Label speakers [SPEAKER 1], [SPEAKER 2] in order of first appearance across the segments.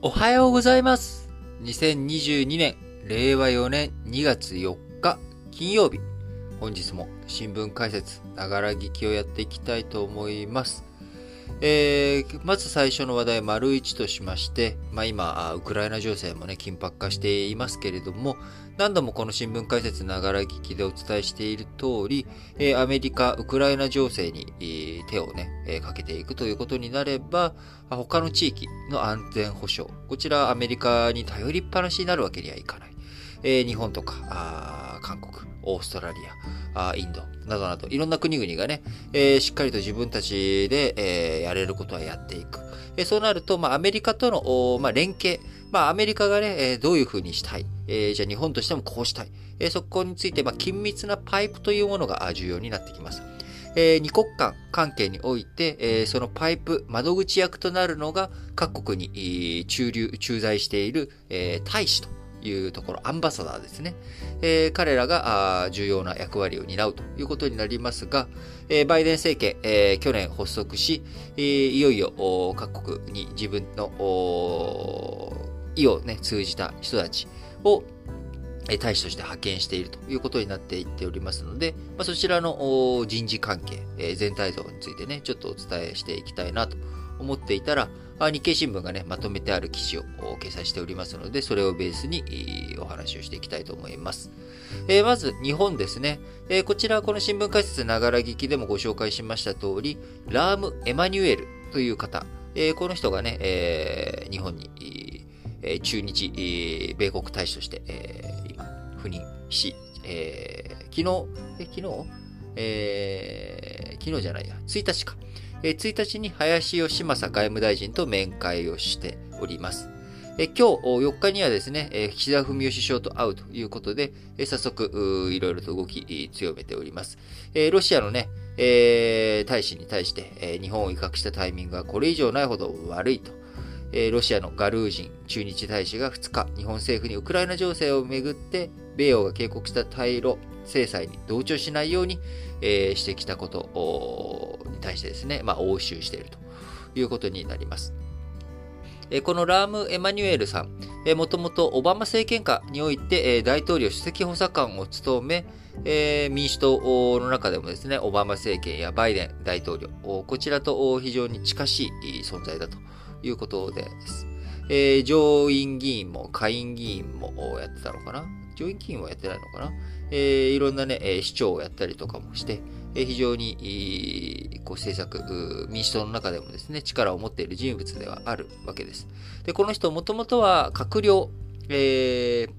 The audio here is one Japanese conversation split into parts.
[SPEAKER 1] おはようございます。2022年、令和4年2月4日、金曜日。本日も新聞解説、ながら聞きをやっていきたいと思います。えー、まず最初の話題、丸一としまして、まあ今、ウクライナ情勢もね、緊迫化していますけれども、何度もこの新聞解説ながら聞きでお伝えしている通り、え、アメリカ、ウクライナ情勢に、手をね、え、かけていくということになれば、他の地域の安全保障、こちらアメリカに頼りっぱなしになるわけにはいかない。え、日本とか、韓国、オーストラリア、インドなどなど、いろんな国々がね、え、しっかりと自分たちで、え、やれることはやっていく。え、そうなると、まあ、アメリカとの、まあ、連携、まあ、アメリカがね、え、どういうふうにしたい、えー、じゃあ日本としてもこうしたい、えー、そこについて、まあ、緊密なパイプというものが重要になってきます。えー、二国間関係において、えー、そのパイプ、窓口役となるのが各国に駐留、駐在している、えー、大使というところ、アンバサダーですね。えー、彼らが重要な役割を担うということになりますが、えー、バイデン政権、えー、去年発足し、えー、いよいよ各国に自分の意を、ね、通じた人たちを大使として派遣しているということになっていっておりますので、まあ、そちらの人事関係、え、全体像についてね、ちょっとお伝えしていきたいなと思っていたら、日経新聞がね、まとめてある記事を掲載しておりますので、それをベースにお話をしていきたいと思います。えー、まず、日本ですね。えー、こちら、この新聞解説ながら聞きでもご紹介しました通り、ラーム・エマニュエルという方、えー、この人がね、え日本に、え中日、米国大使として、え今、赴任し、え昨日、え昨日？え昨日じゃないや、1日か。え1日に林芳正外務大臣と面会をしております。え今日4日にはですね、え岸田文雄首相と会うということで、え早速いろいろと動き強めております。えロシアのね、え大使に対して、え日本を威嚇したタイミングがこれ以上ないほど悪いと。ロシアのガルージン駐日大使が2日、日本政府にウクライナ情勢をめぐって、米欧が警告した対ロ制裁に同調しないように、してきたことに対してですね、まあ、応酬しているということになります。このラーム・エマニュエルさん、もともとオバマ政権下において、大統領首席補佐官を務め、民主党の中でもですね、オバマ政権やバイデン大統領、こちらと非常に近しい存在だということです。えー、上院議員も下院議員もやってたのかな？上院議員はやってないのかな？えー、いろんなね、え、市長をやったりとかもして、えー、非常に、こう政策、民主党の中でもですね、力を持っている人物ではあるわけです。で、この人もともとは閣僚、えー、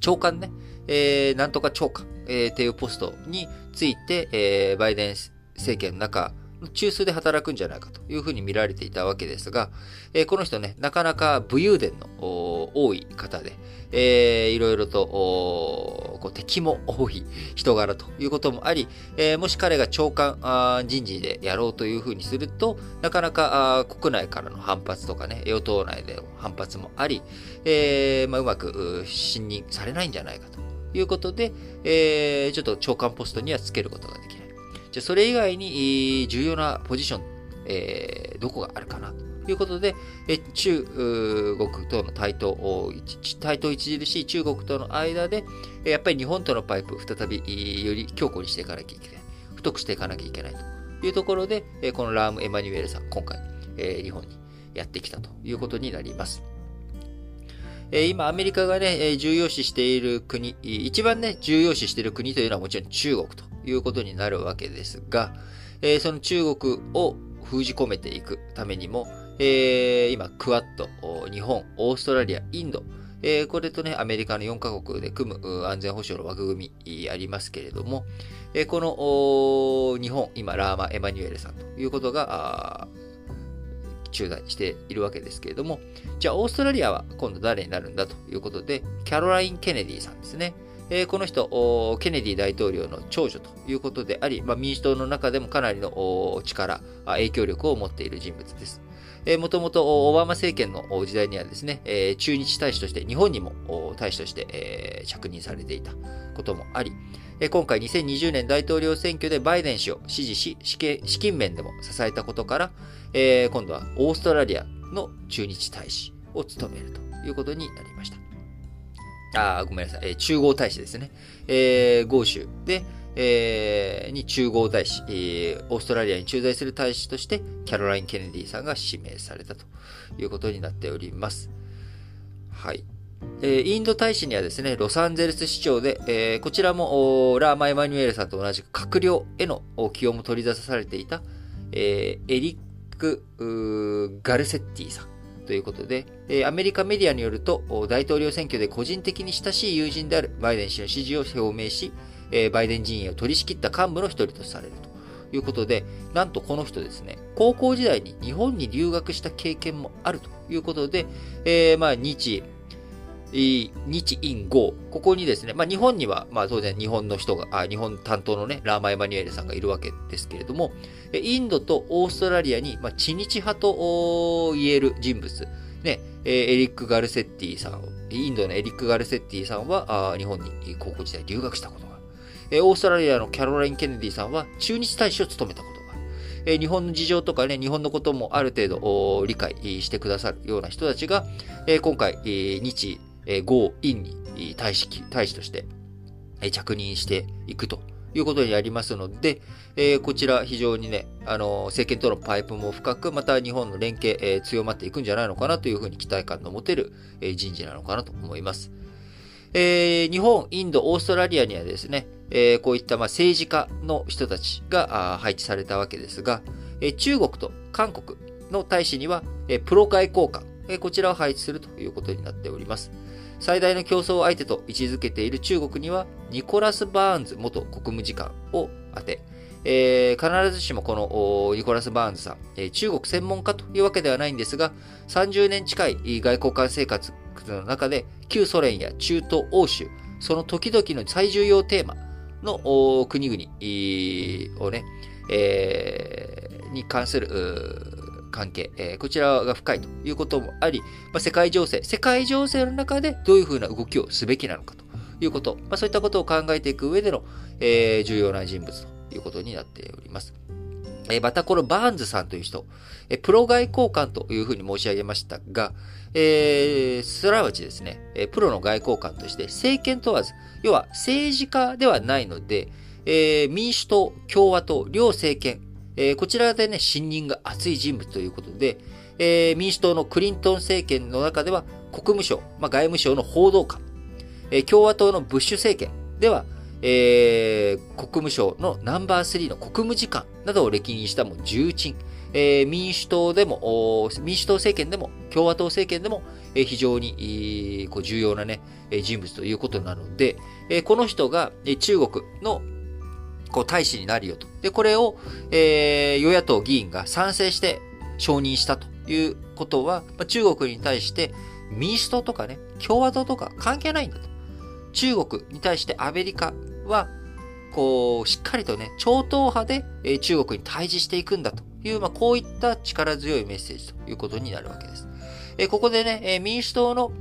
[SPEAKER 1] 長官ね、えー、なんとか長官、えー、っていうポストについて、えー、バイデン政権の中、中枢で働くんじゃないかというふうに見られていたわけですが、えー、この人ね、なかなか武勇伝の多い方で、えー、いろいろとこう敵も多い人柄ということもあり、えー、もし彼が長官あ人事でやろうというふうにすると、なかなかあ国内からの反発とかね、与党内での反発もあり、えーまあ、うまく信任されないんじゃないかということで、えー、ちょっと長官ポストにはつけることができない。じゃ、それ以外に重要なポジション、えー、どこがあるかなということで、え中国との対等、対等著しい中国との間で、やっぱり日本とのパイプ、再びより強固にしていかなきゃいけない。太くしていかなきゃいけないというところで、このラーム・エマニュエルさん、今回、え日本にやってきたということになります。今、アメリカがね、重要視している国、一番ね、重要視している国というのはもちろん中国ということになるわけですが、その中国を封じ込めていくためにも、えー、今、クワッド、日本、オーストラリア、インド、えー、これとね、アメリカの4カ国で組む安全保障の枠組みありますけれども、えー、この日本、今、ラーマ・エマニュエルさんということが、駐在しているわけですけれども、じゃあ、オーストラリアは今度誰になるんだということで、キャロライン・ケネディさんですね。えー、この人、ケネディ大統領の長女ということであり、まあ、民主党の中でもかなりの力、影響力を持っている人物です。もともとオバマ政権の時代にはですね、え、駐日大使として、日本にも大使として、え、着任されていたこともあり、え、今回2020年大統領選挙でバイデン氏を支持し、資金面でも支えたことから、え、今度はオーストラリアの駐日大使を務めるということになりました。あ、ごめんなさい。えー、中央大使ですね。えー、豪州で、えー、に中央大使、えー、オーストラリアに駐在する大使として、キャロライン・ケネディさんが指名されたということになっております。はい。えー、インド大使にはですね、ロサンゼルス市長で、えー、こちらもラーマ・エマニュエルさんと同じく閣僚への起用も取り出されていた、えー、エリック・ガルセッティさんということで、アメリカメディアによると、大統領選挙で個人的に親しい友人であるバイデン氏の支持を表明し、バイデン陣営を取り仕切った幹部の一人とされると。いうことで、なんとこの人ですね、高校時代に日本に留学した経験もあるということで、えー、まあ日、日印豪、ここにですね、まあ日本には、まあ当然日本の人が、あ日本担当のね、ラーマ・エマニュエルさんがいるわけですけれども、インドとオーストラリアに、まあ、知日派と言える人物、ね、エリック・ガルセッティさん、インドのエリック・ガルセッティさんは、日本に高校時代留学したことがある。オーストラリアのキャロライン・ケネディさんは中日大使を務めたことがある。日本の事情とかね、日本のこともある程度理解してくださるような人たちが、今回、日、豪、印に大使、大使として着任していくということになりますので、えー、こちら非常にね、あの、政権とのパイプも深く、また日本の連携、えー、強まっていくんじゃないのかなというふうに期待感の持てる、えー、人事なのかなと思います。えー、日本、インド、オーストラリアにはですね、えー、こういったまあ政治家の人たちが配置されたわけですが、えー、中国と韓国の大使には、えー、プロ外交官、えー、こちらを配置するということになっております。最大の競争相手と位置づけている中国には、ニコラス・バーンズ元国務次官を当て、えー、必ずしもこのニコラス・バーンズさん、えー、中国専門家というわけではないんですが、30年近い外交官生活の中で、旧ソ連や中東欧州、その時々の最重要テーマの国々をね、えー、に関する関係、えー、こちらが深いということもあり、まあ、世界情勢、世界情勢の中でどういうふうな動きをすべきなのかということ、まあ、そういったことを考えていく上での、えー、重要な人物ということになっております。え、またこのバーンズさんという人、え、プロ外交官というふうに申し上げましたが、えー、すなわちですね、え、プロの外交官として政権問わず、要は政治家ではないので、えー、民主党、共和党、両政権、えー、こちらでね、信任が厚い人物ということで、えー、民主党のクリントン政権の中では国務省、まあ、外務省の報道官、えー、共和党のブッシュ政権では、えー、国務省のナンバー3の国務次官などを歴任したも重鎮、えー、民主党でも、民主党政権でも、共和党政権でも、えー、非常に、こう重要なね、人物ということなので、えー、この人が、えー、中国のこう大使になるよと。で、これを、えー、与野党議員が賛成して承認したということは、まあ、中国に対して民主党とかね、共和党とか関係ないんだと。中国に対してアメリカは、こう、しっかりとね、超党派で、えー、中国に対峙していくんだという、まあ、こういった力強いメッセージということになるわけです。えー、ここでね、えー、民主党の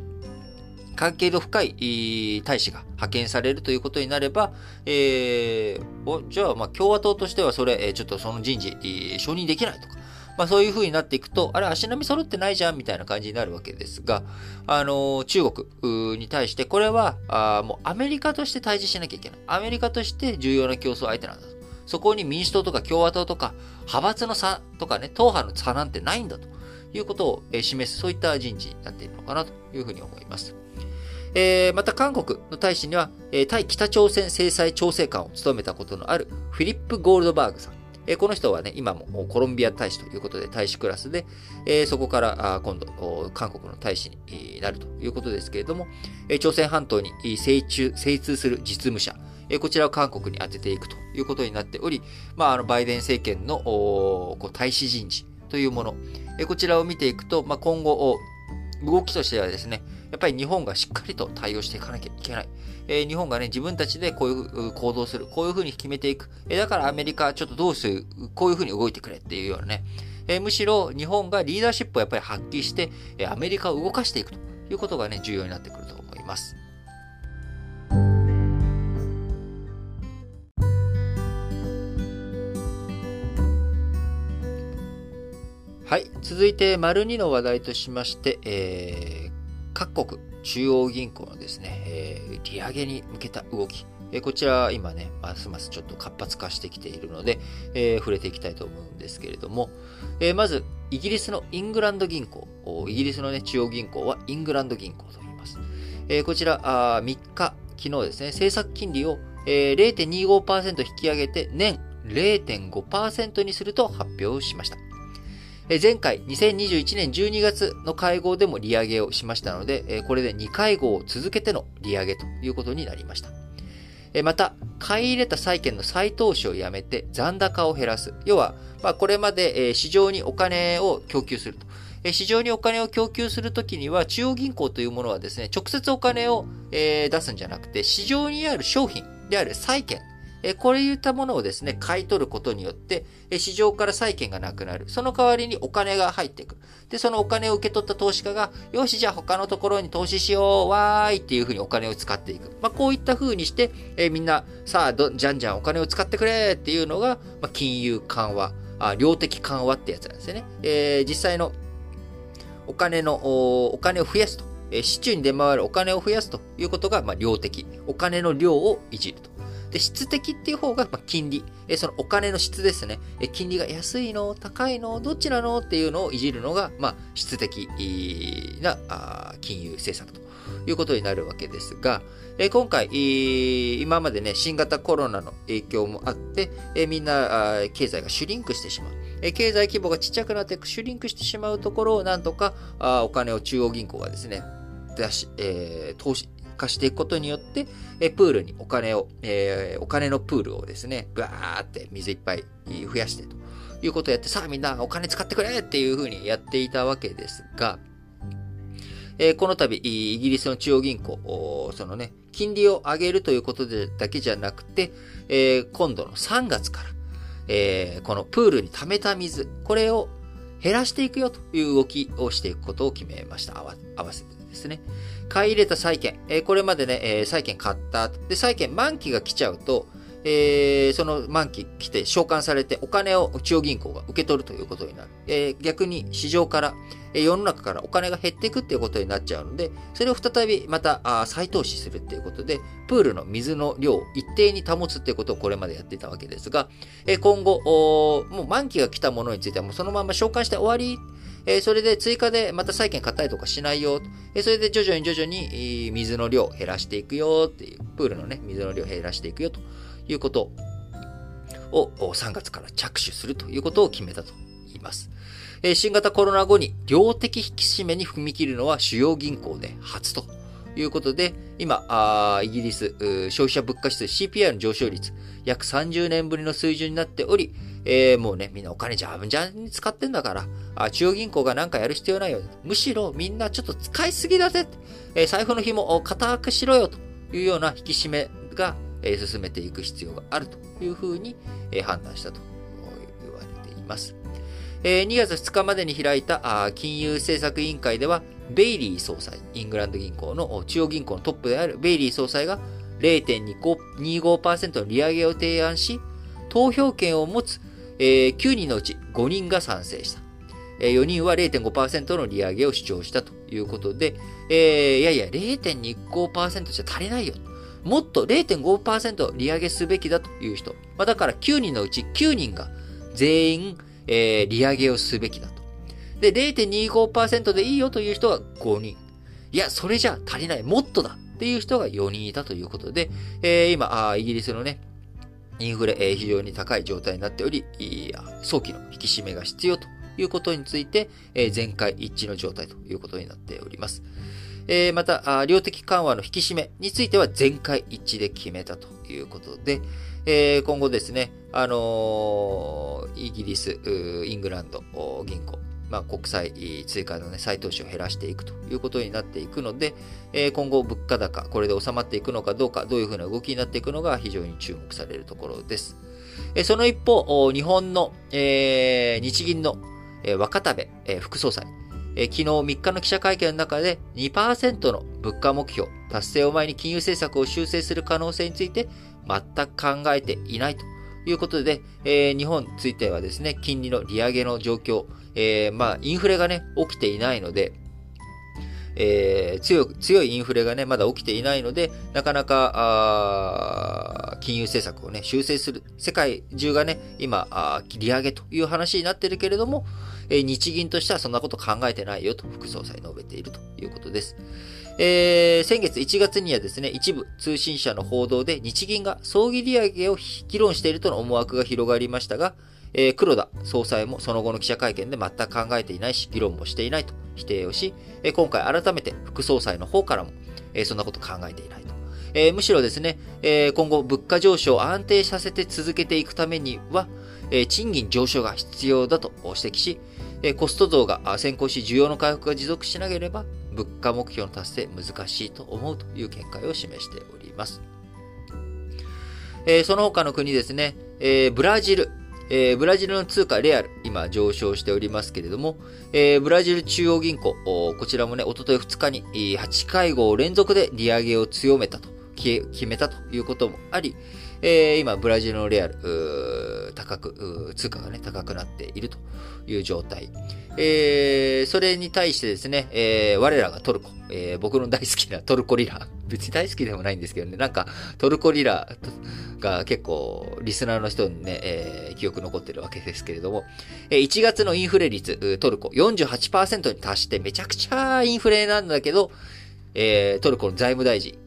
[SPEAKER 1] 関係の深い大使が派遣されるということになれば、えー、じゃあ、まあ、共和党としてはそれ、ちょっとその人事、承認できないとか、まあそういう風になっていくと、あれ足並み揃ってないじゃんみたいな感じになるわけですが、あの、中国に対して、これは、あもうアメリカとして対峙しなきゃいけない。アメリカとして重要な競争相手なんだと。そこに民主党とか共和党とか、派閥の差とかね、党派の差なんてないんだということを示す、そういった人事になっているのかなというふうに思います。えー、また韓国の大使には、えー、対北朝鮮制裁調整官を務めたことのあるフィリップ・ゴールドバーグさん。えー、この人はね、今もコロンビア大使ということで大使クラスで、えー、そこからあ今度、韓国の大使になるということですけれども、えー、朝鮮半島に精通精通する実務者、えー、こちらを韓国に当てていくということになっており、まあ、あのバイデン政権のこう大使人事というもの、えー、こちらを見ていくと、まあ、今後、動きとしてはですね、やっぱり日本がしっかりと対応していかなきゃいけない。えー、日本がね、自分たちでこういう行動する。こういうふうに決めていく。えー、だからアメリカ、ちょっとどうする、こういうふうに動いてくれっていうようなね。えー、むしろ日本がリーダーシップをやっぱり発揮して、えアメリカを動かしていくということがね、重要になってくると思います。はい。続いて、丸2の話題としまして、えー、各国中央銀行のですね、えー、利上げに向けた動き。えー、こちら、今ね、ますますちょっと活発化してきているので、えー、触れていきたいと思うんですけれども、え、まず、イギリスのイングランド銀行。イギリスのね、中央銀行はイングランド銀行と言います。え、こちらあ、3日、昨日ですね、政策金利を、えー、0.25%引き上げて年0.5%にすると発表しました。前回、2021年12月の会合でも利上げをしましたので、これで2会合を続けての利上げということになりました。また、買い入れた債券の再投資をやめて残高を減らす。要は、ま、これまで市場にお金を供給すると。市場にお金を供給するときには、中央銀行というものはですね、直接お金を出すんじゃなくて、市場にある商品である債券、えこれいったものをですね、買い取ることによって、え市場から債券がなくなる。その代わりにお金が入ってくる。で、そのお金を受け取った投資家が、よし、じゃあ他のところに投資しよう、わーいっていうふうにお金を使っていく。まあ、こういったふうにして、えみんな、さあど、じゃんじゃんお金を使ってくれっていうのが、まあ、金融緩和あ、量的緩和ってやつなんですよね。えー、実際のお金の、お金を増やすと。え市中に出回るお金を増やすということが、まあ、量的。お金の量をいじると。で、質的っていう方が、ま、金利。えそのお金の質ですね。え金利が安いの？高いの？どっちなの？っていうのをいじるのが、まあ、質的なあ金融政策ということになるわけですが、え今回、今までね、新型コロナの影響もあって、えみんなあ経済がシュリンクしてしまう。え経済規模がちっちゃくなってシュリンクしてしまうところをなんとかあお金を中央銀行がですね、出し、えー、投資、化していくことによって、えプールにお金を、えー、お金のプールをですね、ブワーって水いっぱい増やしてということをやって、さあみんなお金使ってくれっていうふうにやっていたわけですが、え、この度、イギリスの中央銀行、そのね、金利を上げるということでだけじゃなくて、え、今度の3月から、え、このプールに溜めた水、これを減らしていくよという動きをしていくことを決めました。合わせてですね。買い入れた債券、えー、これまでね、えー、債券買った。で、債券満期が来ちゃうと、えー、その満期来て償還されてお金を中央銀行が受け取るということになる。えー、逆に市場から、えー、世の中からお金が減っていくっていうことになっちゃうので、それを再びまたあ再投資するっていうことで、プールの水の量を一定に保つっていうことをこれまでやっていたわけですが、えー、今後、もう満期が来たものについてはもうそのまま償還して終わりえー、それで追加でまた債券買ったりとかしないよ。えー、それで徐々に徐々に、水の量減らしていくよっていう、プールのね、水の量減らしていくよということを3月から着手するということを決めたと言います。えー、新型コロナ後に量的引き締めに踏み切るのは主要銀行で初ということで、今、あイギリス消費者物価指数 CPI の上昇率約30年ぶりの水準になっており、えー、もうね、みんなお金じゃぶんじゃんに使ってんだから、あ中央銀行がなんかやる必要ないよ。むしろみんなちょっと使いすぎだぜ。えー、財布の紐を固くしろよというような引き締めが、えー、進めていく必要があるというふうに、えー、判断したと言われています。えー、2月2日までに開いたあ金融政策委員会では、ベイリー総裁、イングランド銀行の中央銀行のトップであるベイリー総裁が0.25%の利上げを提案し、投票権を持つえー、9人のうち5人が賛成した。えー、4人は0.5%の利上げを主張したということで、えー、いやいや、0.25%じゃ足りないよ。もっと0.5%利上げすべきだという人。まあ、だから9人のうち9人が全員、えー、利上げをすべきだと。で、0.25%でいいよという人は5人。いや、それじゃ足りない。もっとだっていう人が4人いたということで、えー、今あ、イギリスのね、インフレ、え非常に高い状態になっており、早期の引き締めが必要ということについて、え全会一致の状態ということになっております。えまた、量的緩和の引き締めについては全会一致で決めたということで、え今後ですね、あのイギリス、イングランド銀行、まあ、国債追加の、ね、再投資を減らしていくということになっていくので、えー、今後物価高、これで収まっていくのかどうか、どういうふうな動きになっていくのが非常に注目されるところです。えー、その一方、日本の、えー、日銀の、えー、若田部、えー、副総裁、えー、昨日3日の記者会見の中で2%の物価目標達成を前に金融政策を修正する可能性について全く考えていないということで、えー、日本についてはですね、金利の利上げの状況、えー、まあ、インフレがね、起きていないので、えー、強く、強いインフレがね、まだ起きていないので、なかなか、あ金融政策をね、修正する。世界中がね、今、あ利上げという話になってるけれども、えー、日銀としてはそんなこと考えてないよと、副総裁述べているということです。えー、先月1月にはですね、一部通信社の報道で日銀が葬儀利上げを議論しているとの思惑が広がりましたが、えー、黒田総裁もその後の記者会見で全く考えていないし、議論もしていないと否定をし、え、今回改めて副総裁の方からも、え、そんなこと考えていないと。え、むしろですね、え、今後物価上昇を安定させて続けていくためには、え、賃金上昇が必要だと指摘し、えコスト増が先行し需要の回復が持続しなければ、物価目標の達成難しいと思うという見解を示しております。えその他の国ですね、えブラジル、えー、ブラジルの通貨レアル、今上昇しておりますけれども、えー、ブラジル中央銀行、こちらもね、おととい2日に8会合連続で利上げを強めたと、決めたということもあり、えー、今、ブラジルのレアル、高く、通貨がね、高くなっているという状態。えー、それに対してですね、えー、我らがトルコ、えー、僕の大好きなトルコリラ、別に大好きでもないんですけどね、なんかトルコリラが結構リスナーの人にね、えー、記憶残ってるわけですけれども、えー、1月のインフレ率、トルコ48%に達してめちゃくちゃインフレなんだけど、えー、トルコの財務大臣、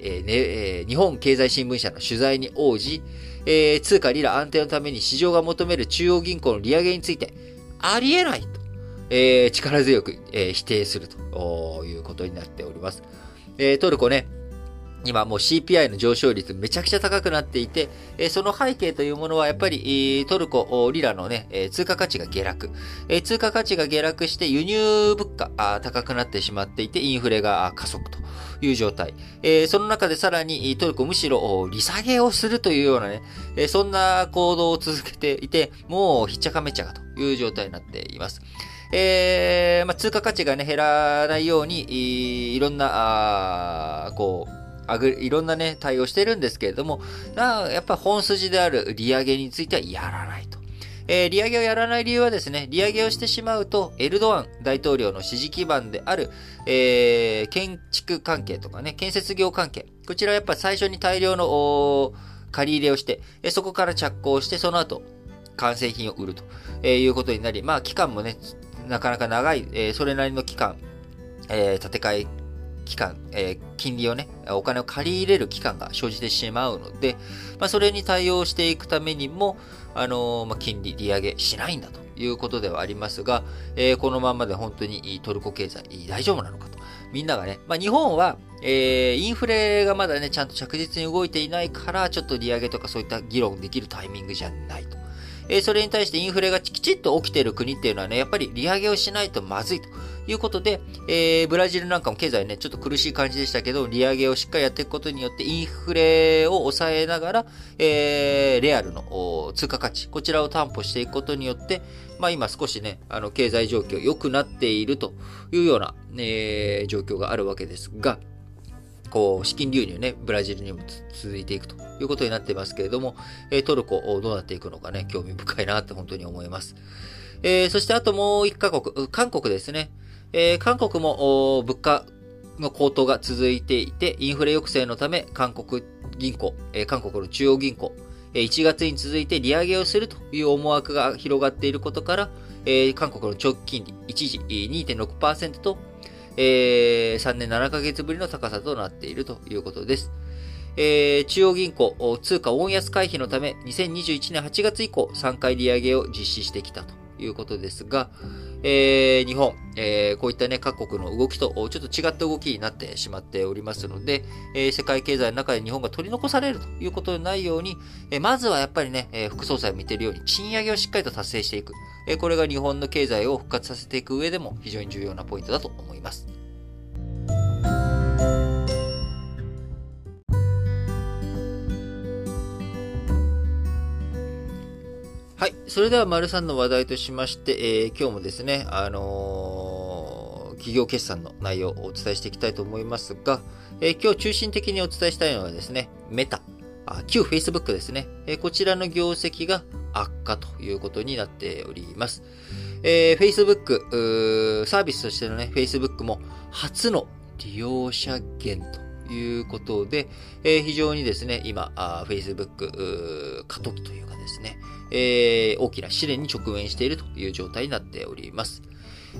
[SPEAKER 1] えーねえー、日本経済新聞社の取材に応じ、えー、通貨リラ安定のために市場が求める中央銀行の利上げについて、ありえないと、えー、力強く、えー、否定するということになっております。えー、トルコね、今もう CPI の上昇率めちゃくちゃ高くなっていて、えその背景というものはやっぱりトルコ、リラのね、通貨価値が下落。通貨価値が下落して輸入物価高くなってしまっていて、インフレが加速という状態。その中でさらにトルコむしろ利下げをするというようなね、そんな行動を続けていて、もうひっちゃかめっちゃかという状態になっています。えー、まあ、通貨価値がね、減らないように、いろんな、あこう、あぐ、いろんなね、対応してるんですけれども、やっぱ本筋である利上げについてはやらないと。えー、利上げをやらない理由はですね、利上げをしてしまうと、エルドアン大統領の支持基盤である、えー、建築関係とかね、建設業関係。こちらはやっぱ最初に大量の借り入れをして、そこから着工して、その後、完成品を売ると、えー、いうことになり、まあ、期間もね、なかなか長い、えー、それなりの期間、えー、建て替え期間、えー、金利をね、お金を借り入れる期間が生じてしまうので、まあ、それに対応していくためにも、あのー、まあ、金利利上げしないんだということではありますが、えー、このままで本当にトルコ経済大丈夫なのかと。みんながね、まあ、日本は、えー、インフレがまだね、ちゃんと着実に動いていないから、ちょっと利上げとかそういった議論できるタイミングじゃないと。え、それに対してインフレがきちっと起きている国っていうのはね、やっぱり利上げをしないとまずいということで、えー、ブラジルなんかも経済ね、ちょっと苦しい感じでしたけど、利上げをしっかりやっていくことによって、インフレを抑えながら、えー、レアルの通貨価値、こちらを担保していくことによって、まあ今少しね、あの、経済状況良くなっているというような、えー、状況があるわけですが、こう、資金流入ね、ブラジルにも続いていくということになっていますけれども、えトルコどうなっていくのかね、興味深いなって本当に思います。えー、そしてあともう一カ国、韓国ですね。えー、韓国も物価の高騰が続いていて、インフレ抑制のため、韓国銀行、えー、韓国の中央銀行、えー、1月に続いて利上げをするという思惑が広がっていることから、えー、韓国の長期金利、一時2.6%と、えー、3年7ヶ月ぶりの高さとなっているということです。えー、中央銀行、通貨温安回避のため、2021年8月以降、3回利上げを実施してきたということですが、えー、日本、えー、こういったね、各国の動きとちょっと違った動きになってしまっておりますので、えー、世界経済の中で日本が取り残されるということのないように、えー、まずはやっぱりね、えー、副総裁を見ているように賃上げをしっかりと達成していく。えー、これが日本の経済を復活させていく上でも非常に重要なポイントだと思います。はい。それでは、丸さんの話題としまして、えー、今日もですね、あのー、企業決算の内容をお伝えしていきたいと思いますが、えー、今日中心的にお伝えしたいのはですね、メタ、あ旧 Facebook ですね、えこちらの業績が悪化ということになっております。え、Facebook、サービスとしてのね、Facebook も初の利用者減ということで、えー、非常にですね、今、Facebook 過渡期というかですね、えー、大きな試練に直面しているという状態になっております。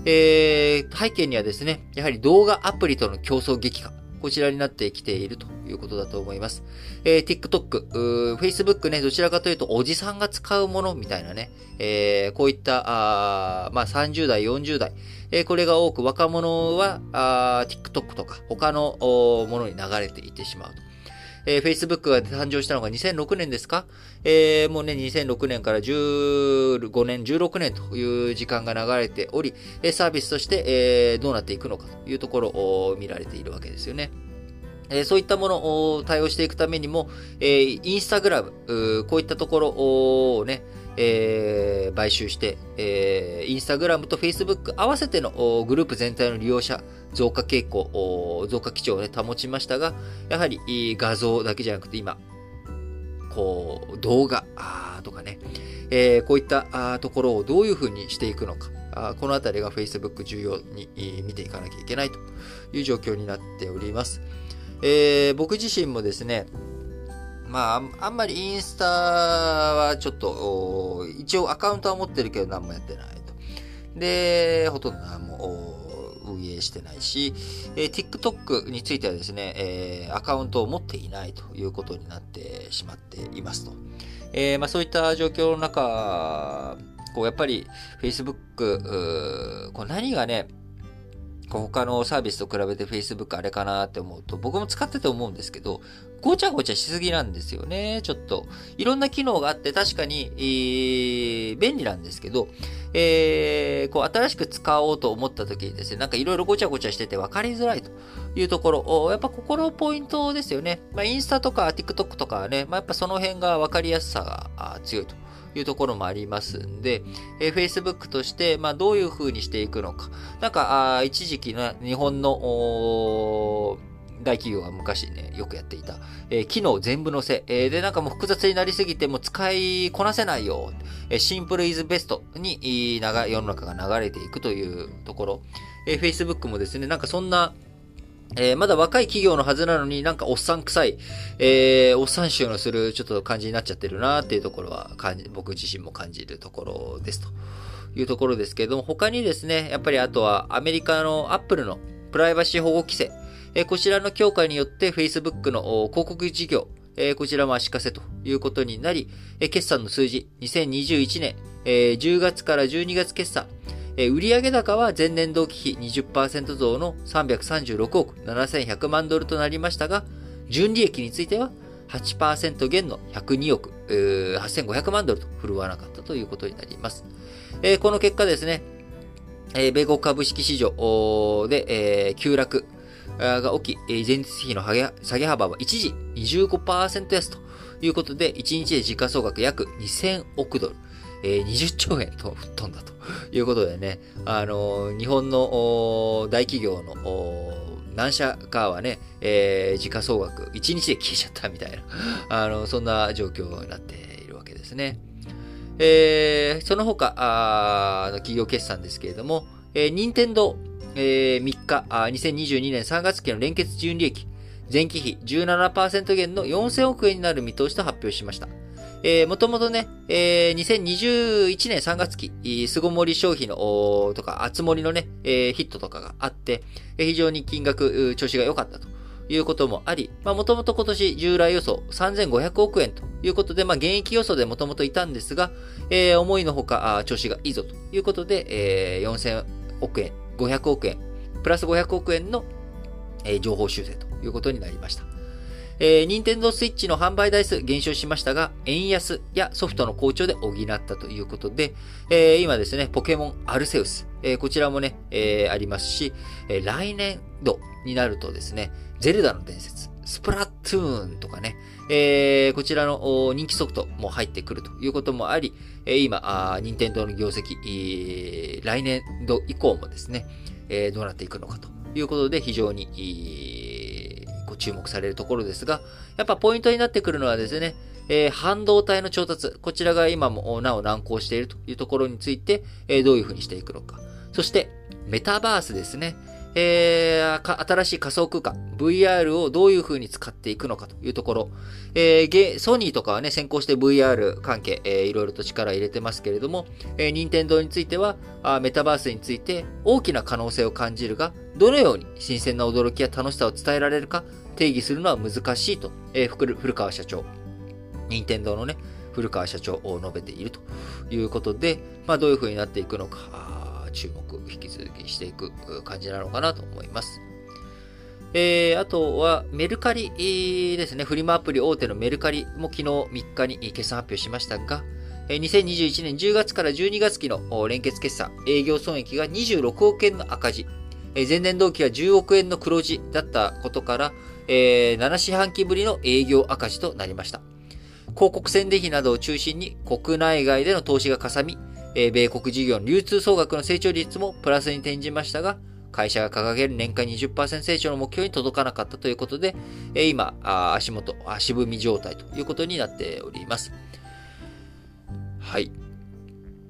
[SPEAKER 1] えー、背景にはですね、やはり動画アプリとの競争激化、こちらになってきているということだと思います。えー、TikTok、Facebook ね、どちらかというとおじさんが使うものみたいなね、えー、こういった、あまあ、30代、40代、えー、これが多く若者はあ TikTok とか他のものに流れていってしまうと。えー、Facebook が誕生したのが2006年ですか？えー、もうね、2006年から15年、16年という時間が流れており、サービスとして、えー、どうなっていくのかというところを見られているわけですよね。えそういったものを対応していくためにも、えー、インスタグラム、こういったところをね、えー、買収して、えー、インスタグラムとフェイスブック合わせてのグループ全体の利用者増加傾向、増加基調を、ね、保ちましたが、やはり画像だけじゃなくて今、こう、動画とかね、えー、こういったところをどういうふうにしていくのか、あこのあたりが Facebook 重要に見ていかなきゃいけないという状況になっております。えー、僕自身もですね、まあ、あんまりインスタはちょっと、一応アカウントは持ってるけど何もやってないと。で、ほとんど何も運営してないし、えー、TikTok についてはですね、えー、アカウントを持っていないということになってしまっていますと。えー、まあ、そういった状況の中、こうやっぱり Facebook、こう何がね、他のサービスと比べて Facebook あれかなって思うと、僕も使ってて思うんですけど、ごちゃごちゃしすぎなんですよね、ちょっと。いろんな機能があって確かに、えー、便利なんですけど、えー、こう新しく使おうと思った時にですね、なんかいろいろごちゃごちゃしてて分かりづらいというところ、やっぱここのポイントですよね。まあ、インスタとか TikTok とかね、まあ、やっぱその辺が分かりやすさが強いと。いうところもありますんで、えー、Facebook として、まあ、どういう風にしていくのか。なんか、あ一時期の日本の、大企業が昔ね、よくやっていた、えー、機能全部載せ、えー、で、なんかもう複雑になりすぎても使いこなせないよ。えー、シンプルイズベストに、世の中が流れていくというところ。え、Facebook もですね、なんかそんな、えー、まだ若い企業のはずなのになんかおっさん臭い、えー、おっさん臭のするちょっと感じになっちゃってるなっていうところは感じ、僕自身も感じるところですというところですけれども、他にですね、やっぱりあとはアメリカのアップルのプライバシー保護規制、えー、こちらの強化によって Facebook の広告事業、えー、こちらも足かせということになり、えー、決算の数字、2021年、えー、10月から12月決算、売上高は前年同期比20%増の336億7100万ドルとなりましたが、純利益については8%減の102億8500万ドルと振るわなかったということになります。えこの結果ですね、え米国株式市場で、え急落が起き、前日比の下げ幅は一時25%安ということで、1日で時価総額約2000億ドル。えー、20兆円と吹っ飛んだということでね、あの、日本の大企業の何社かはね、えー、時価総額1日で消えちゃったみたいな、あの、そんな状況になっているわけですね。えー、その他、あ企業決算ですけれども、えー、任天堂、えー、3日あ、2022年3月期の連結純利益、前期比17%減の4000億円になる見通しと発表しました。えー、もともとね、えー、2021年3月期、巣ごもり消費の、とか、厚盛りのね、えー、ヒットとかがあって、非常に金額、調子が良かったということもあり、まあ、もともと今年従来予想3500億円ということで、まあ、現役予想でもともといたんですが、えー、思いのほか、調子がいいぞということで、えー、4000億円、500億円、プラス500億円の、えー、情報修正ということになりました。えー、任天堂スイッチの販売台数減少しましたが、円安やソフトの好調で補ったということで、えー、今ですね、ポケモンアルセウス、えー、こちらもね、えー、ありますし、えー、来年度になるとですね、ゼルダの伝説、スプラトゥーンとかね、えー、こちらの人気ソフトも入ってくるということもあり、えー、今、あ任天堂の業績、えー、来年度以降もですね、えー、どうなっていくのかということで非常に、注目されるところですが、やっぱポイントになってくるのはですね、えー、半導体の調達、こちらが今もなお難航しているというところについて、えー、どういうふうにしていくのか。そして、メタバースですね。えー、新しい仮想空間、VR をどういう風に使っていくのかというところ、えー、ソニーとかはね、先行して VR 関係、えー、いろいろと力を入れてますけれども、えー、任天堂についてはあ、メタバースについて大きな可能性を感じるが、どのように新鮮な驚きや楽しさを伝えられるか定義するのは難しいと、えー、古川社長、任天堂のね、古川社長を述べているということで、まあ、どういう風になっていくのか、注目、引き続きしていく感じなのかなと思います。えー、あとは、メルカリですね。フリマアプリ大手のメルカリも昨日3日に決算発表しましたが、2021年10月から12月期の連結決算、営業損益が26億円の赤字、前年同期は10億円の黒字だったことから、えー7四半期ぶりの営業赤字となりました。広告宣伝費などを中心に国内外での投資がかさみ、え米国事業の流通総額の成長率もプラスに転じましたが、会社が掲げる年間20%成長の目標に届かなかったということで、え今、足元、足踏み状態ということになっております。はい。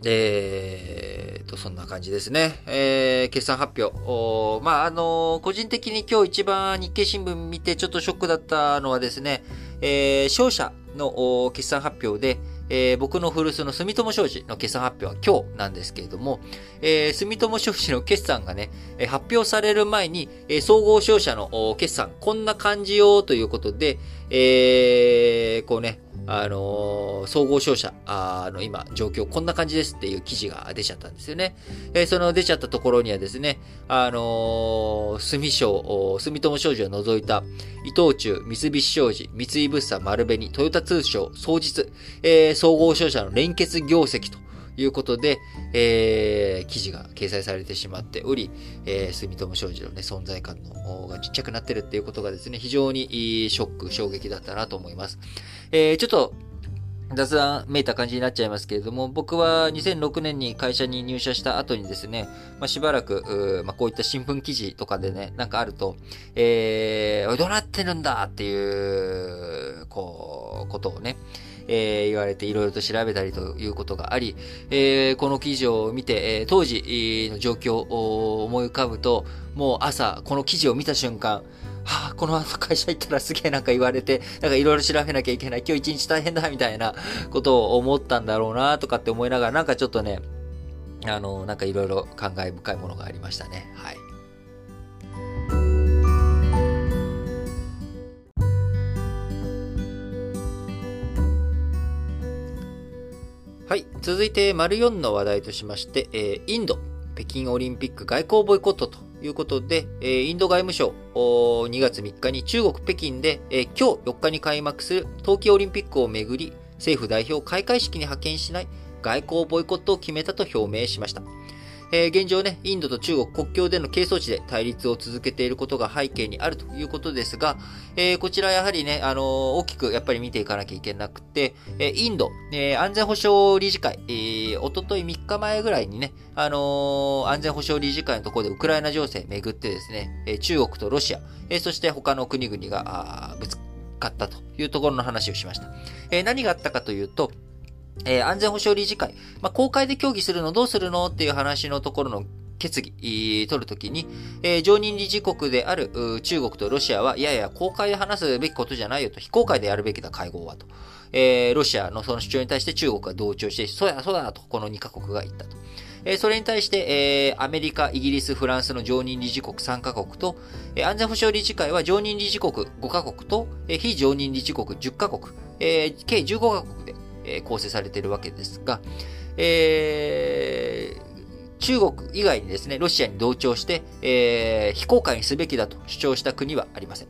[SPEAKER 1] えーと、そんな感じですね。えー、決算発表。まあ、あのー、個人的に今日一番日経新聞見てちょっとショックだったのはですね、えー、商社の決算発表で、えー、僕の古巣の住友商事の決算発表は今日なんですけれども、えー、住友商事の決算がね、発表される前に、えー、総合商社の決算、こんな感じよということで、えー、こうね、あのー、総合商社の今、状況こんな感じですっていう記事が出ちゃったんですよね。えー、その出ちゃったところにはですね、あのー、住商、住友商事を除いた、伊藤忠、三菱商事、三井物産、丸紅、トヨタ通商、総実、えー、総合商社の連結業績と、いうことで、えー、記事が掲載されてしまっており、えー、住友商事のね、存在感のがちっちゃくなってるっていうことがですね、非常にショック、衝撃だったなと思います。えー、ちょっと、雑談めいた感じになっちゃいますけれども、僕は2006年に会社に入社した後にですね、まあ、しばらく、まあ、こういった新聞記事とかでね、なんかあると、えー、どうなってるんだっていう、こう、ことをね、えー、言われていろいろと調べたりということがあり、えー、この記事を見て、えー、当時の状況を思い浮かぶと、もう朝、この記事を見た瞬間、はあ、この後会社行ったらすげえなんか言われて、なんかいろいろ調べなきゃいけない、今日一日大変だ、みたいなことを思ったんだろうな、とかって思いながら、なんかちょっとね、あの、なんかいろいろ感慨深いものがありましたね。はい。はい。続いて、丸4の話題としまして、えー、インド、北京オリンピック外交ボイコットということで、インド外務省、2月3日に中国北京で、え、今日4日に開幕する冬季オリンピックをめぐり、政府代表開会式に派遣しない外交ボイコットを決めたと表明しました。えー、現状ね、インドと中国国境での係争地で対立を続けていることが背景にあるということですが、えー、こちらやはりね、あのー、大きくやっぱり見ていかなきゃいけなくて、えインド、え安全保障理事会、えー、おととい3日前ぐらいにね、あの安全保障理事会のところでウクライナ情勢めぐってですね、え中国とロシア、えそして他の国々がぶつかったというところの話をしました。え何があったかというと、えー、安全保障理事会、まあ、公開で協議するのどうするの？っていう話のところの決議、取るときに、えー、常任理事国である中国とロシアは、いやいや、公開で話すべきことじゃないよと、非公開でやるべきだ、会合はと。えー、ロシアのその主張に対して中国が同調して、そうや、そうだと、この2カ国が言ったと。えー、それに対して、えー、アメリカ、イギリス、フランスの常任理事国3カ国と、えー、安全保障理事会は常任理事国5カ国と、えー、非常任理事国10カ国、えー、計15カ国で、構成されているわけですが、えー、中国以外にですね、ロシアに同調して、えー、非公開にすべきだと主張した国はありません。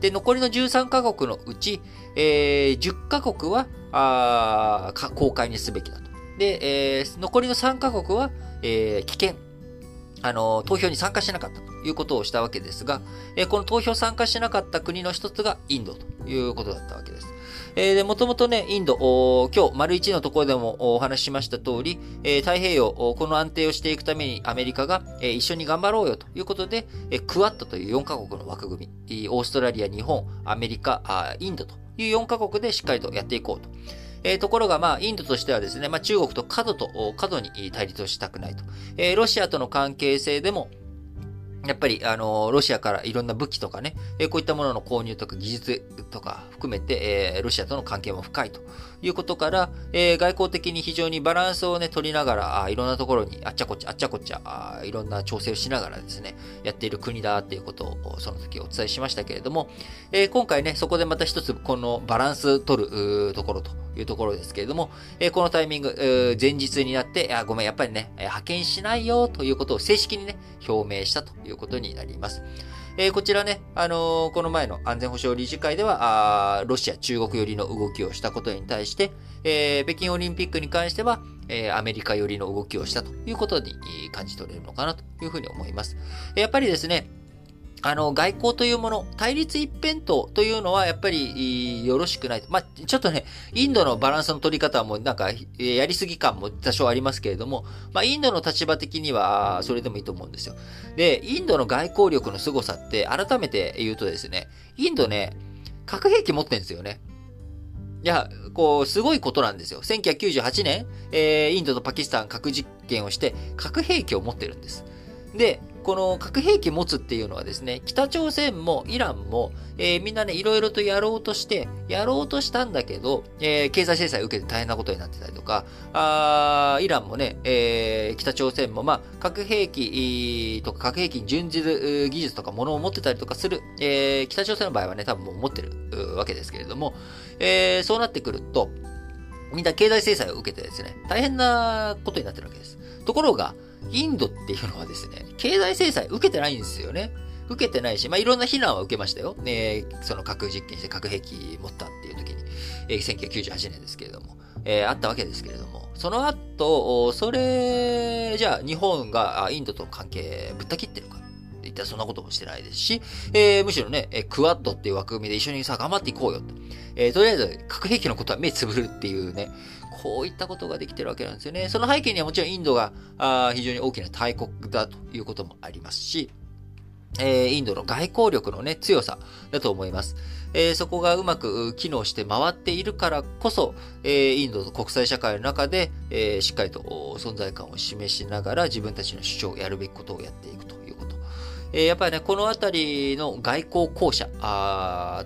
[SPEAKER 1] で、残りの13カ国のうち、えー、10カ国は、あ公開にすべきだと。で、えー、残りの3カ国は、えー、危険。あの、投票に参加しなかったということをしたわけですが、えー、この投票参加しなかった国の一つがインドということだったわけです。えー、で、もともとね、インド、今日、丸1のところでもお話ししました通り、えー、太平洋、この安定をしていくためにアメリカが、えー、一緒に頑張ろうよということで、え、クワッドという4カ国の枠組み、オーストラリア、日本、アメリカ、あインドという4カ国でしっかりとやっていこうと。えー、ところが、まあ、インドとしてはですね、まあ、中国と過度と、過度に対立をしたくないと。えー、ロシアとの関係性でも、やっぱり、あの、ロシアからいろんな武器とかね、えこういったものの購入とか技術とか含めて、えロシアとの関係も深いと。いうことから、え外交的に非常にバランスをね、取りながら、あいろんなところにあっちゃこっちゃ、あっちゃこっちゃ、あいろんな調整をしながらですね、やっている国だっていうことを、その時お伝えしましたけれども、え今回ね、そこでまた一つ、このバランス取るところというところですけれども、えこのタイミング、前日になって、あごめん、やっぱりね、派遣しないよということを正式にね、表明したということになります。えー、こちらね、あのー、この前の安全保障理事会では、あロシア、中国寄りの動きをしたことに対して、えー、北京オリンピックに関しては、えー、アメリカ寄りの動きをしたということに感じ取れるのかなというふうに思います。やっぱりですね、あの、外交というもの、対立一辺倒というのはやっぱりよろしくない。まあ、ちょっとね、インドのバランスの取り方はもうなんか、やりすぎ感も多少ありますけれども、まあ、インドの立場的には、それでもいいと思うんですよ。で、インドの外交力の凄さって、改めて言うとですね、インドね、核兵器持ってんですよね。いや、こう、すごいことなんですよ。1998年、えー、インドとパキスタン核実験をして、核兵器を持ってるんです。で、この核兵器持つっていうのはですね、北朝鮮もイランも、えー、みんなね、いろいろとやろうとして、やろうとしたんだけど、えー、経済制裁を受けて大変なことになってたりとか、あイランもね、えー、北朝鮮も、まあ、核兵器とか核兵器に準じる技術とかものを持ってたりとかする、えー、北朝鮮の場合はね、多分もう持ってるわけですけれども、えー、そうなってくると、みんな経済制裁を受けてですね、大変なことになってるわけです。ところが、インドっていうのはですね、経済制裁受けてないんですよね。受けてないし、まあ、いろんな非難は受けましたよ。ね、その核実験して核兵器持ったっていう時に、えー、1998年ですけれども、えー、あったわけですけれども、その後、それ、じゃあ日本がインドとの関係ぶった切ってるかって言ったらそんなこともしてないですし、えー、むしろね、えクワッドっていう枠組みで一緒にさ、頑張っていこうよと。えー、とりあえず核兵器のことは目つぶるっていうね、こういったことができてるわけなんですよね。その背景にはもちろんインドがあ非常に大きな大国だということもありますし、えー、インドの外交力のね、強さだと思います。えー、そこがうまく機能して回っているからこそ、えー、インドの国際社会の中で、え、しっかりと存在感を示しながら自分たちの主張を、やるべきことをやっていくとえ、やっぱりね、この辺りの外交公社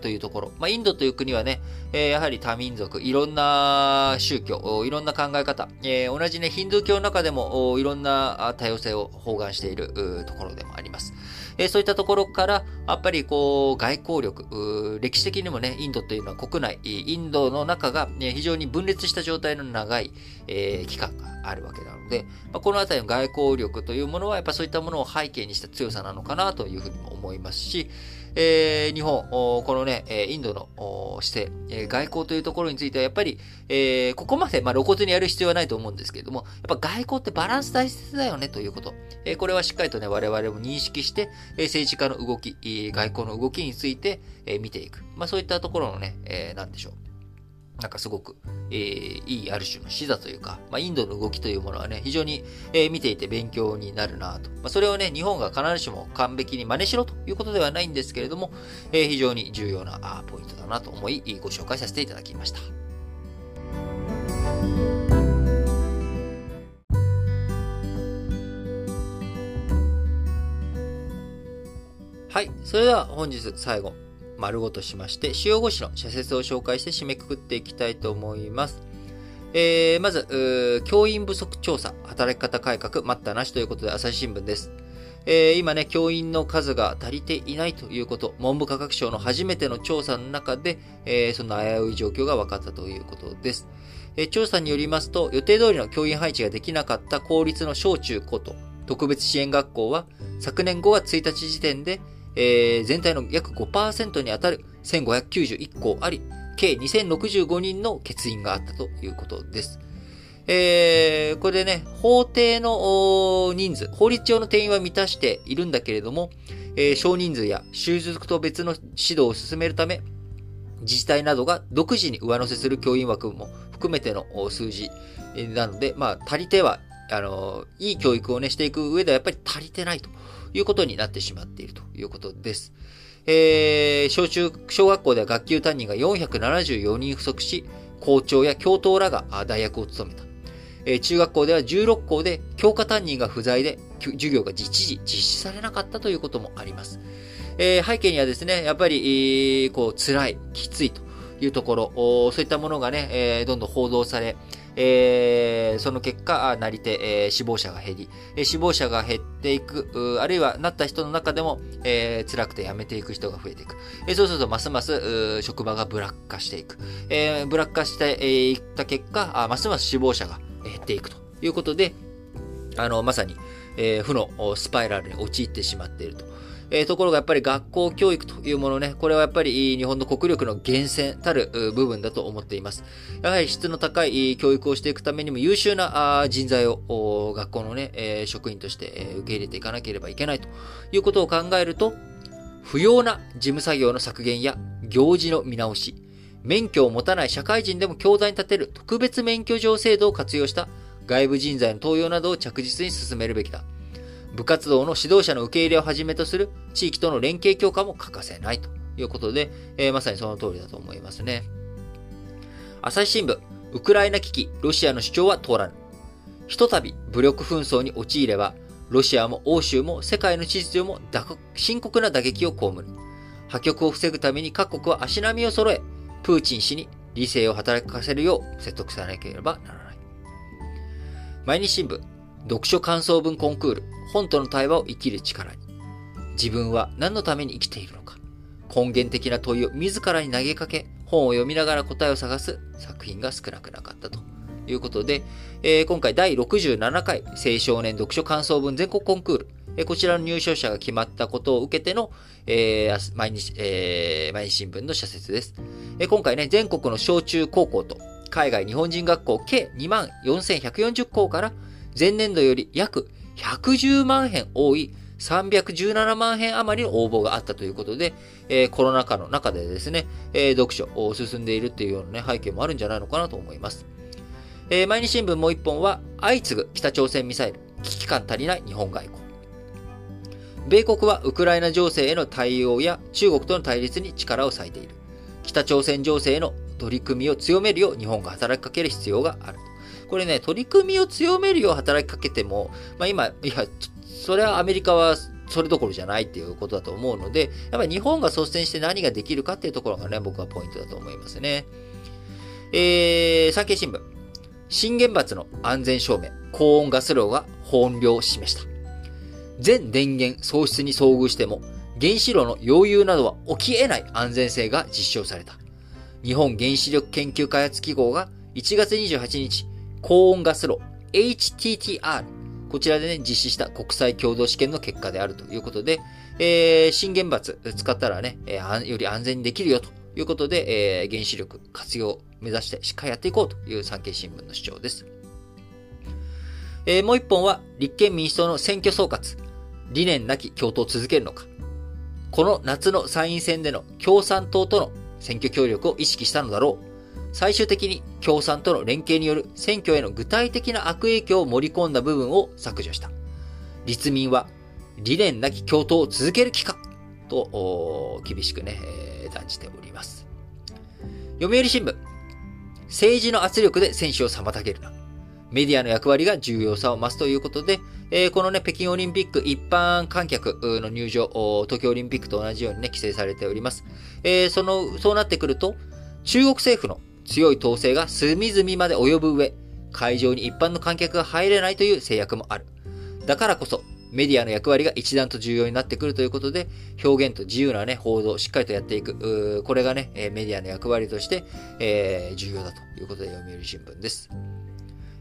[SPEAKER 1] というところ、まあ、インドという国はね、え、やはり多民族、いろんな宗教、いろんな考え方、え、同じね、ヒンドゥー教の中でもいろんな多様性を包含しているところでもあります。えそういったところから、やっぱりこう、外交力、歴史的にもね、インドというのは国内、インドの中が、ね、非常に分裂した状態の長い、え、期間があるわけなので、ま、この辺りの外交力というものは、やっぱそういったものを背景にした強さなのかなというふうにも思いますし、えー、日本、このね、インドの姿勢、外交というところについては、やっぱり、えー、ここまで、まあ、露骨にやる必要はないと思うんですけれども、やっぱ外交ってバランス大切だよねということ。えー、これはしっかりとね、我々も認識して、えー、政治家の動き、外交の動きについて、えー、見ていく。まあ、そういったところのね、えー、なんでしょう。なんかすごく、えー、いいある種の視座というか、まあ、インドの動きというものはね、非常に、えー、見ていて勉強になるなと。まあ、それをね、日本が必ずしも完璧に真似しろということではないんですけれども、えー、非常に重要なあポイントだなと思い、ご紹介させていただきました。はい。それでは本日最後、丸ごとしまして、主要語詞の社説を紹介して締めくくっていきたいと思います。えー、まず、教員不足調査、働き方改革、待ったなしということで、朝日新聞です。えー、今ね、教員の数が足りていないということ、文部科学省の初めての調査の中で、えー、その危うい状況が分かったということです。えー、調査によりますと、予定通りの教員配置ができなかった公立の小中高と特別支援学校は、昨年5月1日時点で、えー、全体の約5%に当たる1591校あり、計2065人の欠員があったということです。えー、これでね、法定の人数、法律上の定員は満たしているんだけれども、えー、少人数や習熟と別の指導を進めるため、自治体などが独自に上乗せする教員枠も含めての数字なので、まあ、足りては、あの、いい教育をね、していく上ではやっぱり足りてないということになってしまっているということです。えー、小中、小学校では学級担任が474人不足し、校長や教頭らが代役を務めた。えー、中学校では16校で教科担任が不在で、授業が一時実施されなかったということもあります。えー、背景にはですね、やっぱり、えー、こう、辛い、きついというところ、そういったものがね、えー、どんどん報道され、えー、その結果、なり手、えー、死亡者が減り、えー、死亡者が減っていく、あるいはなった人の中でも、えー、辛くて辞めていく人が増えていく。えー、そうすると、ますます職場がブラック化していく。えー、ブラック化していった結果、あますます死亡者が減っていくということで、あの、まさに、えー、負のスパイラルに陥ってしまっていると。えー、ところがやっぱり学校教育というものね、これはやっぱり日本の国力の源泉たる部分だと思っています。やはり質の高い教育をしていくためにも優秀な人材を学校のね、え、職員として受け入れていかなければいけないということを考えると、不要な事務作業の削減や行事の見直し、免許を持たない社会人でも教材に立てる特別免許状制度を活用した外部人材の登用などを着実に進めるべきだ。部活動の指導者の受け入れをはじめとする地域との連携強化も欠かせないということで、えー、まさにその通りだと思いますね。朝日新聞、ウクライナ危機、ロシアの主張は通らぬ。ひとたび武力紛争に陥れば、ロシアも欧州も世界の秩序も深刻な打撃を被る。破局を防ぐために各国は足並みを揃え、プーチン氏に理性を働かせるよう説得さなければならない。毎日新聞、読書感想文コンクール、本との対話を生きる力に。自分は何のために生きているのか。根源的な問いを自らに投げかけ、本を読みながら答えを探す作品が少なくなかったということで、えー、今回第67回青少年読書感想文全国コンクール、えー、こちらの入賞者が決まったことを受けての、えー、毎日、えー、毎日新聞の社説です。えー、今回ね、全国の小中高校と海外日本人学校計2万4140校から前年度より約110万編多い317万編余りの応募があったということで、えー、コロナ禍の中でですね、えー、読書を進んでいるっていうようなね、背景もあるんじゃないのかなと思います。えー、毎日新聞もう一本は、相次ぐ北朝鮮ミサイル、危機感足りない日本外交。米国はウクライナ情勢への対応や中国との対立に力を割いている。北朝鮮情勢への取り組みを強めるよう日本が働きかける必要がある。これね、取り組みを強めるよう働きかけても、まあ今、いや、それはアメリカはそれどころじゃないっていうことだと思うので、やっぱり日本が率先して何ができるかっていうところがね、僕はポイントだと思いますね。えー、産経新聞。新原発の安全証明、高温ガス炉が本領を示した。全電源喪失に遭遇しても、原子炉の溶融などは起き得ない安全性が実証された。日本原子力研究開発機構が1月28日、高温ガス炉 HTTR こちらでね、実施した国際共同試験の結果であるということで、えー、新原発使ったらね、えー、より安全にできるよということで、えー、原子力活用を目指してしっかりやっていこうという産経新聞の主張です。えー、もう一本は、立憲民主党の選挙総括。理念なき共闘を続けるのか。この夏の参院選での共産党との選挙協力を意識したのだろう。最終的に共産との連携による選挙への具体的な悪影響を盛り込んだ部分を削除した。立民は理念なき共闘を続ける気かと、厳しくね、えー、断じております。読売新聞。政治の圧力で選手を妨げるな。メディアの役割が重要さを増すということで、えー、このね、北京オリンピック一般観客の入場、東京オリンピックと同じようにね、規制されております。えー、その、そうなってくると、中国政府の強い統制が隅々まで及ぶ上、会場に一般の観客が入れないという制約もある。だからこそ、メディアの役割が一段と重要になってくるということで、表現と自由なね、報道をしっかりとやっていく。これがね、メディアの役割として、えー、重要だということで、読売新聞です。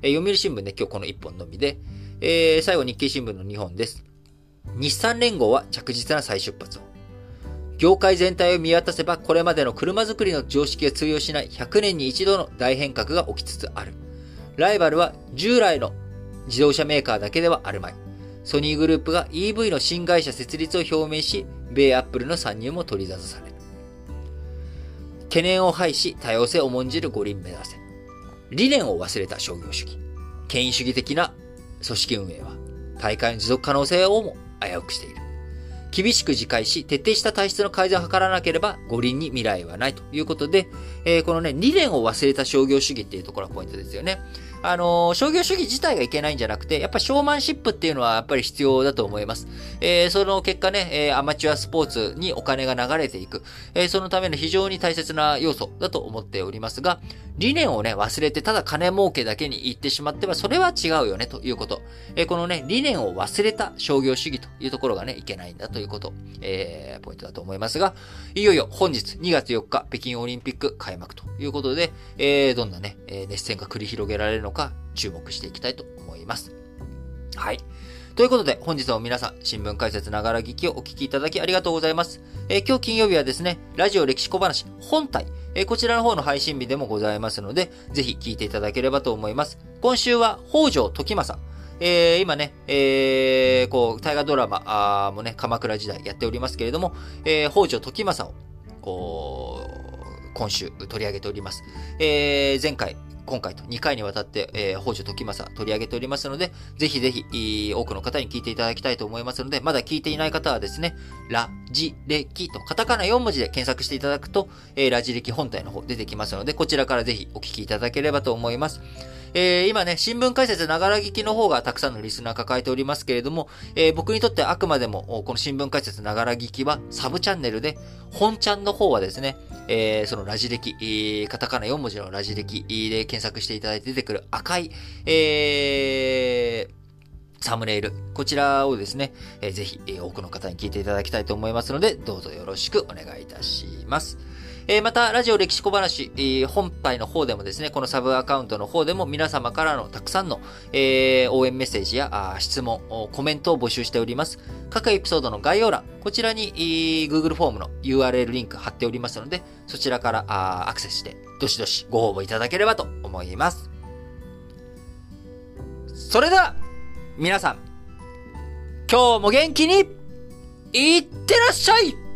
[SPEAKER 1] えー、読売新聞ね、今日この一本のみで、えー、最後日経新聞の2本です。日産連合は着実な再出発を。業界全体を見渡せばこれまでの車作りの常識が通用しない100年に一度の大変革が起きつつある。ライバルは従来の自動車メーカーだけではあるまい。ソニーグループが EV の新会社設立を表明し、米アップルの参入も取り沙汰される。懸念を排し、多様性を重んじる五輪目指せ。理念を忘れた商業主義。権威主義的な組織運営は、大会の持続可能性をも危うくしている。厳しく自戒し、徹底した体質の改善を図らなければ、五輪に未来はないということで、えー、このね、理念を忘れた商業主義っていうところがポイントですよね。あのー、商業主義自体がいけないんじゃなくて、やっぱショーマンシップっていうのはやっぱり必要だと思います。えー、その結果ね、えー、アマチュアスポーツにお金が流れていく、えそのための非常に大切な要素だと思っておりますが、理念をね、忘れてただ金儲けだけに行ってしまっては、それは違うよね、ということ。えこのね、理念を忘れた商業主義というところがね、いけないんだということ、えポイントだと思いますが、いよいよ本日2月4日、北京オリンピック開幕ということで、えどんなね、え熱戦が繰り広げられるのか、注目していきたいと思います。はい。ということで、本日も皆さん、新聞解説ながら聞きをお聞きいただきありがとうございます。えー、今日金曜日はですね、ラジオ歴史小話本体、えー、こちらの方の配信日でもございますので、ぜひ聞いていただければと思います。今週は、北条時政。えー、今ね、えー、こう、大河ドラマあもね、鎌倉時代やっておりますけれども、えー、北条時政を、こう、今週取り上げております。えー、前回、今回と2回にわたって、えー、北条時政取り上げておりますので、ぜひぜひ、多くの方に聞いていただきたいと思いますので、まだ聞いていない方はですね、ラジレキとカタカナ4文字で検索していただくと、えー、ラジレキ本体の方出てきますので、こちらからぜひお聞きいただければと思います。えー、今ね、新聞解説ながら聞きの方がたくさんのリスナー抱えておりますけれども、えー、僕にとってあくまでも、この新聞解説ながら聞きはサブチャンネルで、本チャンの方はですね、えー、そのラジ歴、えー、カタカナ4文字のラジ歴で検索していただいて出てくる赤い、えー、サムネイル。こちらをですね、えー、ぜひ、えー、多くの方に聞いていただきたいと思いますので、どうぞよろしくお願いいたします。えー、また、ラジオ歴史小話、えー、本体の方でもですね、このサブアカウントの方でも皆様からのたくさんの、えー、応援メッセージやあ質問、コメントを募集しております。各エピソードの概要欄、こちらに、えー、Google フォームの URL リンク貼っておりますので、そちらからあアクセスして、どしどしご応募いただければと思います。それでは、皆さん、今日も元気に、いってらっしゃい